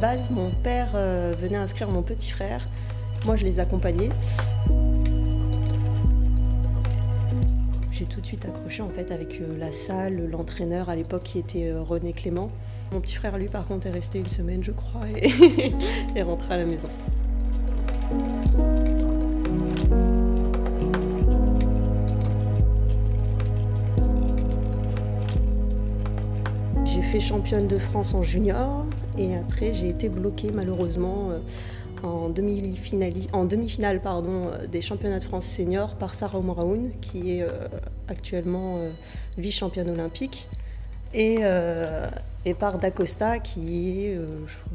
Base, mon père euh, venait inscrire mon petit frère. Moi, je les accompagnais. J'ai tout de suite accroché en fait avec euh, la salle, l'entraîneur à l'époque qui était euh, René Clément. Mon petit frère, lui, par contre, est resté une semaine, je crois, et est rentré à la maison. J'ai fait championne de France en junior et après j'ai été bloquée malheureusement euh, en demi-finale euh, des championnats de France senior par Sarah Omraoun qui est euh, actuellement vice-championne olympique et, et par Dacosta qui est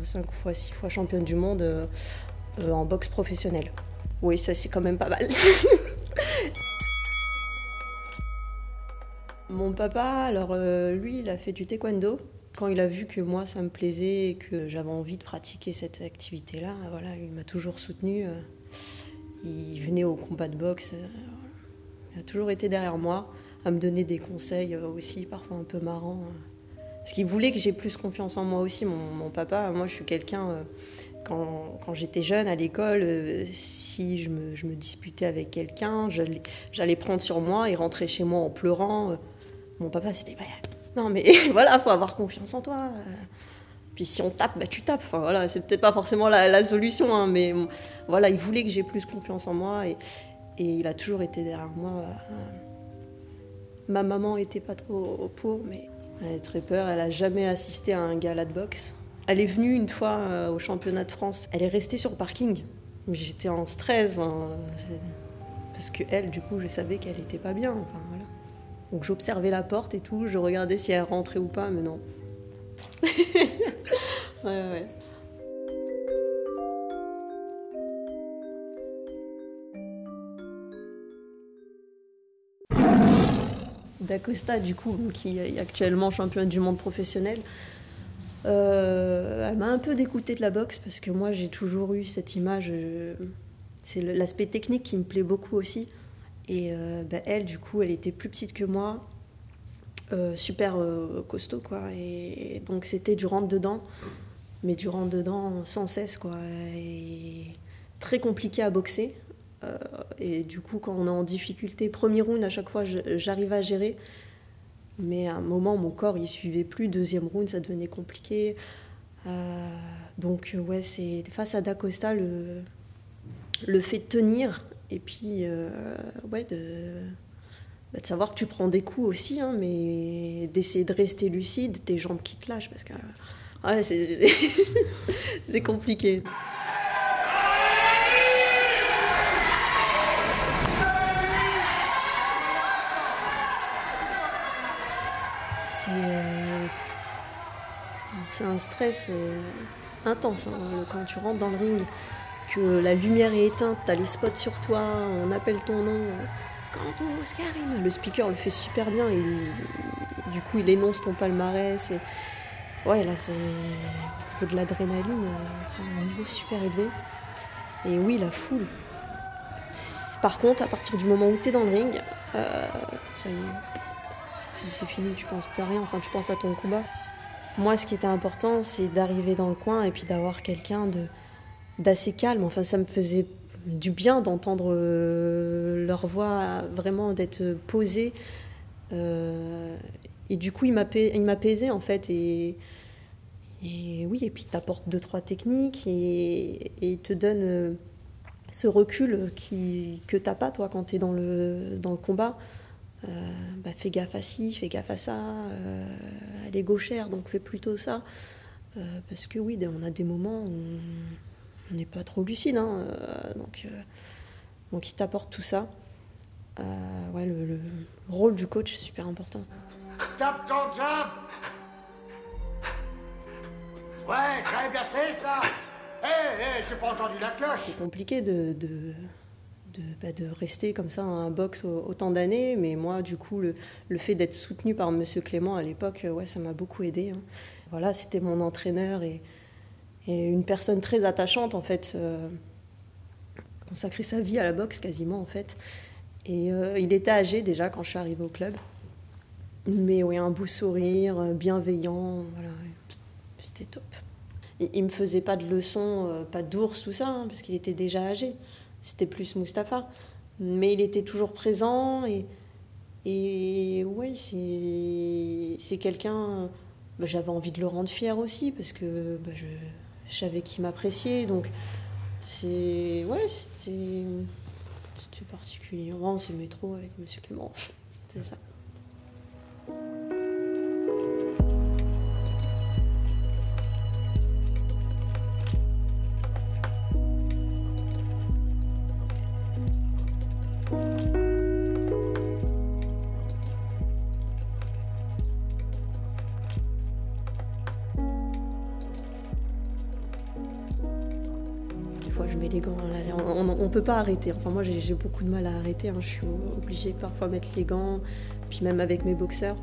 5 fois, 6 fois championne du monde en boxe professionnelle. Oui, ça c'est quand même pas mal. Mon papa, alors euh, lui, il a fait du taekwondo. Quand il a vu que moi, ça me plaisait et que j'avais envie de pratiquer cette activité-là, voilà, il m'a toujours soutenu. Euh, il venait au combat de boxe. Euh, il a toujours été derrière moi, à me donner des conseils aussi, parfois un peu marrants. Parce qu'il voulait que j'ai plus confiance en moi aussi, mon, papa. Moi, je suis quelqu'un, quand, j'étais jeune à l'école, si je me, je me, disputais avec quelqu'un, j'allais prendre sur moi et rentrer chez moi en pleurant. Mon papa, c'était non, mais voilà, faut avoir confiance en toi. Puis si on tape, bah, tu tapes. Enfin, voilà, c'est peut-être pas forcément la, solution, hein, mais voilà, il voulait que j'ai plus confiance en moi et, il a toujours été derrière moi. Ma maman était pas trop pour, mais elle avait très peur. Elle a jamais assisté à un gala de boxe. Elle est venue une fois euh, au championnat de France. Elle est restée sur le parking. J'étais en stress, parce que elle, du coup, je savais qu'elle était pas bien. Enfin. Donc j'observais la porte et tout, je regardais si elle rentrait ou pas, mais non. ouais, ouais. D'Acosta, du coup, qui est actuellement championne du monde professionnel, euh, elle m'a un peu dégoûtée de la boxe parce que moi j'ai toujours eu cette image. Euh, c'est l'aspect technique qui me plaît beaucoup aussi. Et euh, bah, elle, du coup, elle était plus petite que moi, euh, super euh, costaud, quoi. Et, donc c'était du rentre-dedans, mais du rentre-dedans sans cesse, quoi. Et très compliqué à boxer. et du coup, quand on est en difficulté, premier round, à chaque fois, j'arrive à gérer. Mais à un moment, mon corps, il suivait plus. Deuxième round, ça devenait compliqué. donc, ouais, c'est face à Dacosta, le, le fait de tenir et puis, euh, ouais, bah, de, savoir que tu prends des coups aussi, hein, mais d'essayer de rester lucide, tes jambes qui te lâchent, parce que ouais, c'est compliqué. Euh, c'est un stress euh, intense hein, quand tu rentres dans le ring la lumière est éteinte, t'as les spots sur toi, on appelle ton nom. Quanto Karim. Le speaker le fait super bien et du coup il énonce ton palmarès. Et... Ouais, là c'est de l'adrénaline, c'est un niveau super élevé. Et oui, la foule. Par contre, à partir du moment où tu es dans le ring, euh, c'est fini, tu penses plus à rien, enfin tu penses à ton combat. Moi, ce qui était important, c'est d'arriver dans le coin et puis d'avoir quelqu'un de, d'assez calme. Enfin, ça me faisait du bien d'entendre euh, leur voix, vraiment d'être posée. Euh, et du coup, il m'apaisait en fait. Et, et oui, et puis t'apporte deux, trois techniques et, il te donne euh, ce recul qui, que t'as pas toi quand tu es dans le, dans le combat. bah, fais gaffe à ci, fais gaffe à ça. elle est gauchère, donc fais plutôt ça. parce que oui, on a des moments où on n'est pas trop lucide. Hein, euh, donc, euh, donc il t'apporte tout ça. Euh, ouais, le, rôle du coach est super important. Tape ton job Ouais, très bien, c'est ça Hé, hé, j'ai pas entendu la cloche C'est compliqué de, de, de, bah, de, rester comme ça en boxe autant d'années, mais moi, du coup, le, le fait d'être soutenu par Monsieur Clément à l'époque, ouais, ça m'a beaucoup aidé. Hein. Voilà, c'était mon entraîneur et et une personne très attachante en fait, euh, consacré sa vie à la boxe quasiment en fait. Et euh, il était âgé déjà quand je suis arrivée au club, mais oui un beau sourire, bienveillant, voilà, c'était top. il, me faisait pas de leçons, pas d'ours, tout ça, hein, parce qu'il était déjà âgé. C'était plus Mustapha. Mais il était toujours présent et, et ouais, c'est quelqu'un. Bah, j'avais envie de le rendre fier aussi parce que bah, je, je, savais qu'il m'appréciait. Donc, c'est. Ouais, c'était. C'était particulier. c'est le métro avec Monsieur Clément. C'était ça. On ne peut pas arrêter. Enfin, moi, j'ai beaucoup de mal à arrêter. Hein. Je suis obligée parfois de mettre les gants, puis même avec mes boxeurs.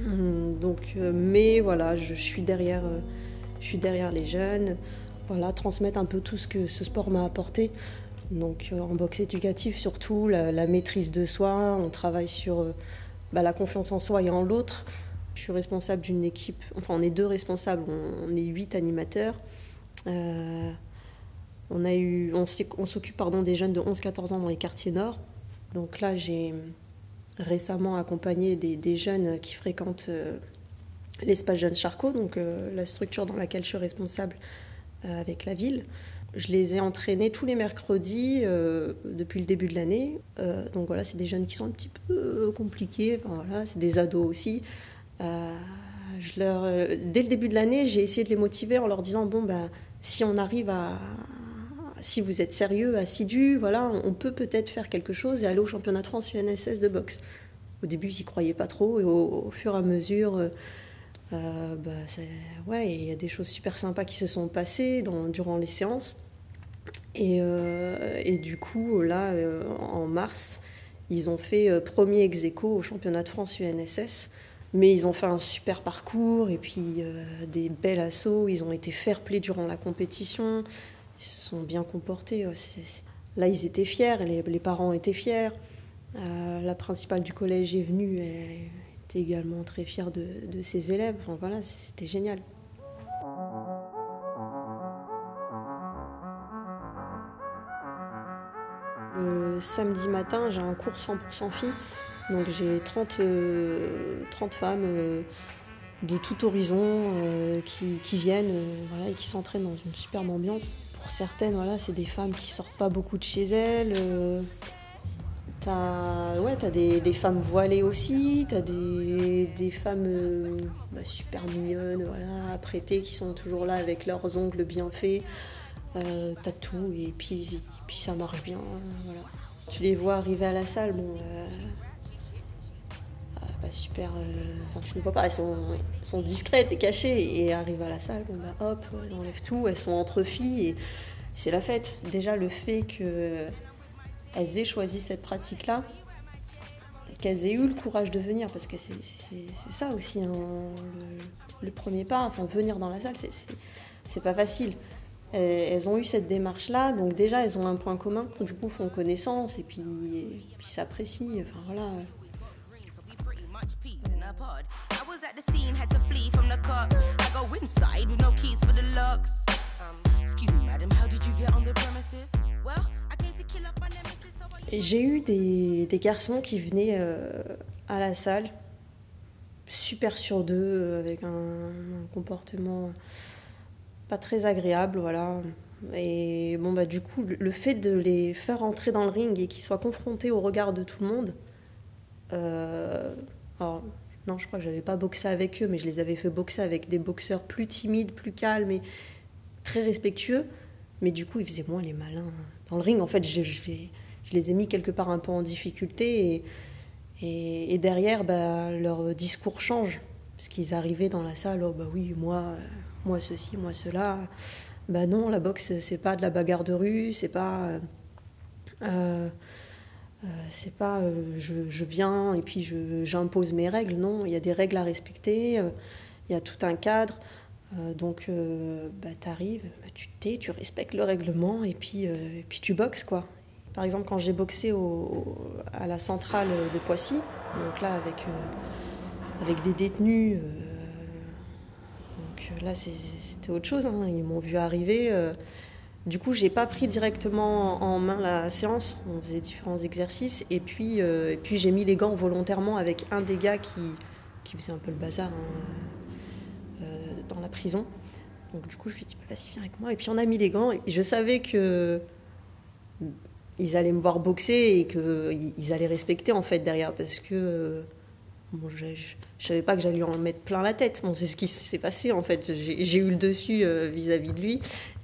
Hum, donc, euh, mais voilà, je, suis derrière, euh, je suis derrière les jeunes. Voilà, transmettre un peu tout ce que ce sport m'a apporté. Donc, euh, en boxe éducatif, surtout la, maîtrise de soi. On travaille sur bah, la confiance en soi et en l'autre. Je suis responsable d'une équipe. Enfin, on est deux responsables. On, est huit animateurs. On, on, s'occupe des jeunes de 11-14 ans dans les quartiers nord. Donc là, j'ai récemment accompagné des, jeunes qui fréquentent euh, l'espace Jeune Charcot, donc euh, la structure dans laquelle je suis responsable euh, avec la ville. Je les ai entraînés tous les mercredis depuis le début de l'année. donc voilà, c'est des jeunes qui sont un petit peu compliqués. voilà, c'est des ados aussi. je leur, dès le début de l'année, j'ai essayé de les motiver en leur disant bon bah si on arrive à, si vous êtes sérieux, assidu, voilà, on peut peut-être faire quelque chose et aller au championnat de France UNSS de boxe. Au début, ils n'y croyaient pas trop et au, fur et à mesure, euh, euh, bah, ouais, il y a des choses super sympas qui se sont passées durant les séances. Et, euh, du coup, là, en mars, ils ont fait premier ex au championnat de France UNSS. Mais ils ont fait un super parcours et puis des belles assauts. Ils ont été fair-play durant la compétition. Ils se sont bien comportés. Là, ils étaient fiers, les, parents étaient fiers. Euh, la principale du collège est venue, elle était également très fière de, ses élèves. Voilà, c'était génial. Le samedi matin, j'ai un cours 100% filles. Donc j'ai 30, 30 euh, femmes euh, de tout horizon qui, qui, viennent voilà, et qui s'entraînent dans une superbe ambiance pour certaines, voilà, c'est des femmes qui sortent pas beaucoup de chez elles. Euh, t'as ouais, des, femmes voilées aussi, t'as des, femmes euh, bah, super mignonnes, voilà, apprêtées, qui sont toujours là avec leurs ongles bien faits. Euh, t'as tout, et puis, puis ça marche bien. Tu les vois arriver à la salle, bon, super. Euh, enfin, tu ne vois pas, elles sont, discrètes et cachées et arrivent à la salle, bah hop, elles enlèvent tout, elles sont entre filles et c'est la fête. Déjà, le fait qu'elles aient choisi cette pratique-là, qu'elles aient eu le courage de venir, parce que c'est ça aussi, hein, le, premier pas, enfin venir dans la salle, c'est pas facile. Elles ont eu cette démarche-là, donc déjà elles ont un point commun, du coup font connaissance et puis s'apprécient. Enfin voilà, j'ai eu des, garçons qui venaient euh, à la salle, super sur d'eux, euh, avec un, comportement pas très agréable, voilà. Et bon, bah, du coup, le fait de les faire entrer dans le ring et qu'ils soient confrontés au regard de tout le monde, euh, alors, non, je crois que je n'avais pas boxé avec eux, mais je les avais fait boxer avec des boxeurs plus timides, plus calmes et très respectueux. Mais du coup, ils faisaient moins les malins. Dans le ring, en fait, je, les ai mis quelque part un peu en difficulté. Et, derrière, bah, leur discours change. Parce qu'ils arrivaient dans la salle, oh bah oui, moi, moi ceci, moi cela. Bah non, la boxe, c'est pas de la bagarre de rue, c'est pas. Euh, euh, c'est pas euh, je, viens et puis j'impose mes règles, non, il y a des règles à respecter, euh, il y a tout un cadre. donc bah, tu arrives, bah, tu tais, tu respectes le règlement et puis, et puis tu boxes quoi. Par exemple, quand j'ai boxé au, à la centrale de Poissy, donc là avec, avec des détenus, Donc là, c'était autre chose. Hein. Ils m'ont vu arriver. Du coup, j'ai pas pris directement en main la séance. On faisait différents exercices. Et puis, et puis j'ai mis les gants volontairement avec un des gars qui, qui faisait un peu le bazar hein, dans la prison. Donc du coup, je lui ai dit, vas-y, viens avec moi. Et puis on a mis les gants. Et je savais que ils allaient me voir boxer et qu'ils allaient respecter en fait derrière parce que euh, bon, je, ne savais pas que j'allais en mettre plein la tête. Bon, c'est ce qui s'est passé en fait. J'ai eu le dessus euh, vis-à-vis de lui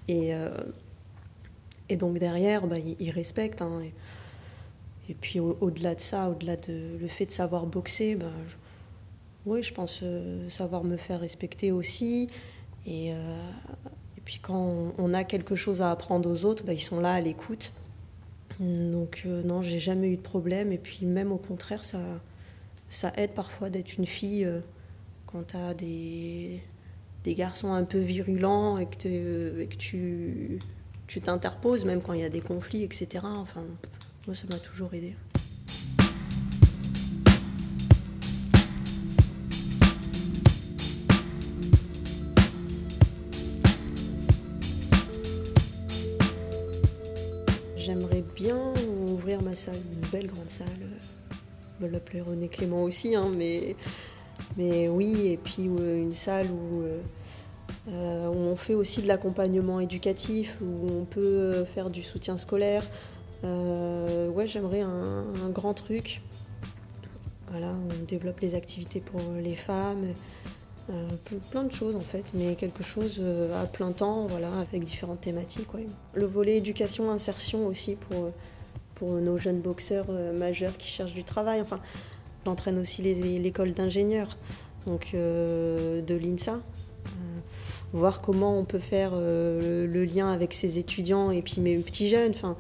et, euh, et donc derrière, bah, ils, respectent. Hein, et, puis au-delà de ça, au-delà de le fait de savoir boxer, bah, je, oui, je pense savoir me faire respecter aussi. Et, et puis quand on, a quelque chose à apprendre aux autres, bah, ils sont là à l'écoute. Donc euh, non, j'ai jamais eu de problème. Et puis même au contraire, ça, ça aide parfois d'être une fille euh, quand tu as des, des garçons un peu virulents et que, que tu tu t'interposes, même quand il y a des conflits, etc. Enfin, moi, ça m'a toujours aidé. J'aimerais bien ouvrir ma salle, une belle grande salle. Je vais l'appeler René Clément aussi, hein, mais, mais oui, et puis euh, une salle euh, euh, on fait aussi de l'accompagnement éducatif, où on peut faire du soutien scolaire. ouais, j'aimerais un, grand truc. Voilà, on développe les activités pour les femmes. Euh, plein de choses en fait, mais quelque chose euh, à plein temps, voilà, avec différentes thématiques. Le volet éducation, insertion aussi pour, nos jeunes boxeurs euh, majeurs qui cherchent du travail. Enfin, j'entraîne aussi l'école d'ingénieurs, donc de l'INSA. Voir comment on peut faire le, lien avec ces étudiants et puis mes petits jeunes. Enfin,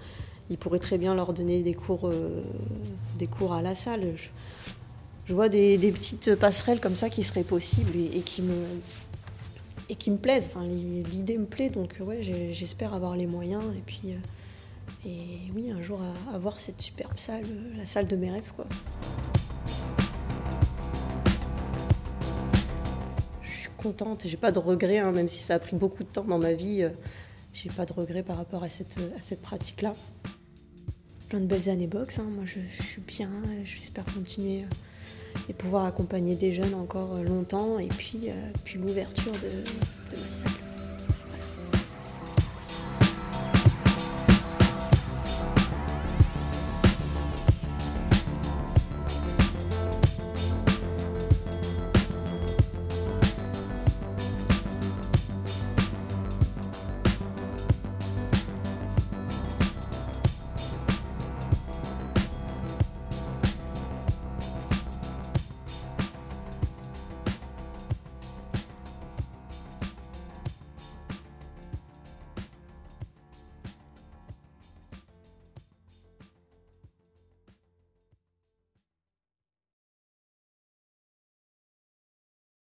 ils pourraient très bien leur donner des cours, des cours à la salle je vois des, petites passerelles comme ça qui seraient possibles et, qui me et qui me plaisent. Enfin, l'idée me plaît, donc ouais, j'espère avoir les moyens et puis euh, et oui, un jour avoir cette superbe salle, euh, la salle de mes rêves, quoi. Contente, j'ai pas de regrets, hein, même si ça a pris beaucoup de temps dans ma vie. Euh, j'ai pas de regrets par rapport à cette, à cette pratique-là. Plein de belles années boxe, hein. moi je, suis bien, j'espère continuer et pouvoir accompagner des jeunes encore longtemps et puis, euh, puis l'ouverture de, de ma salle.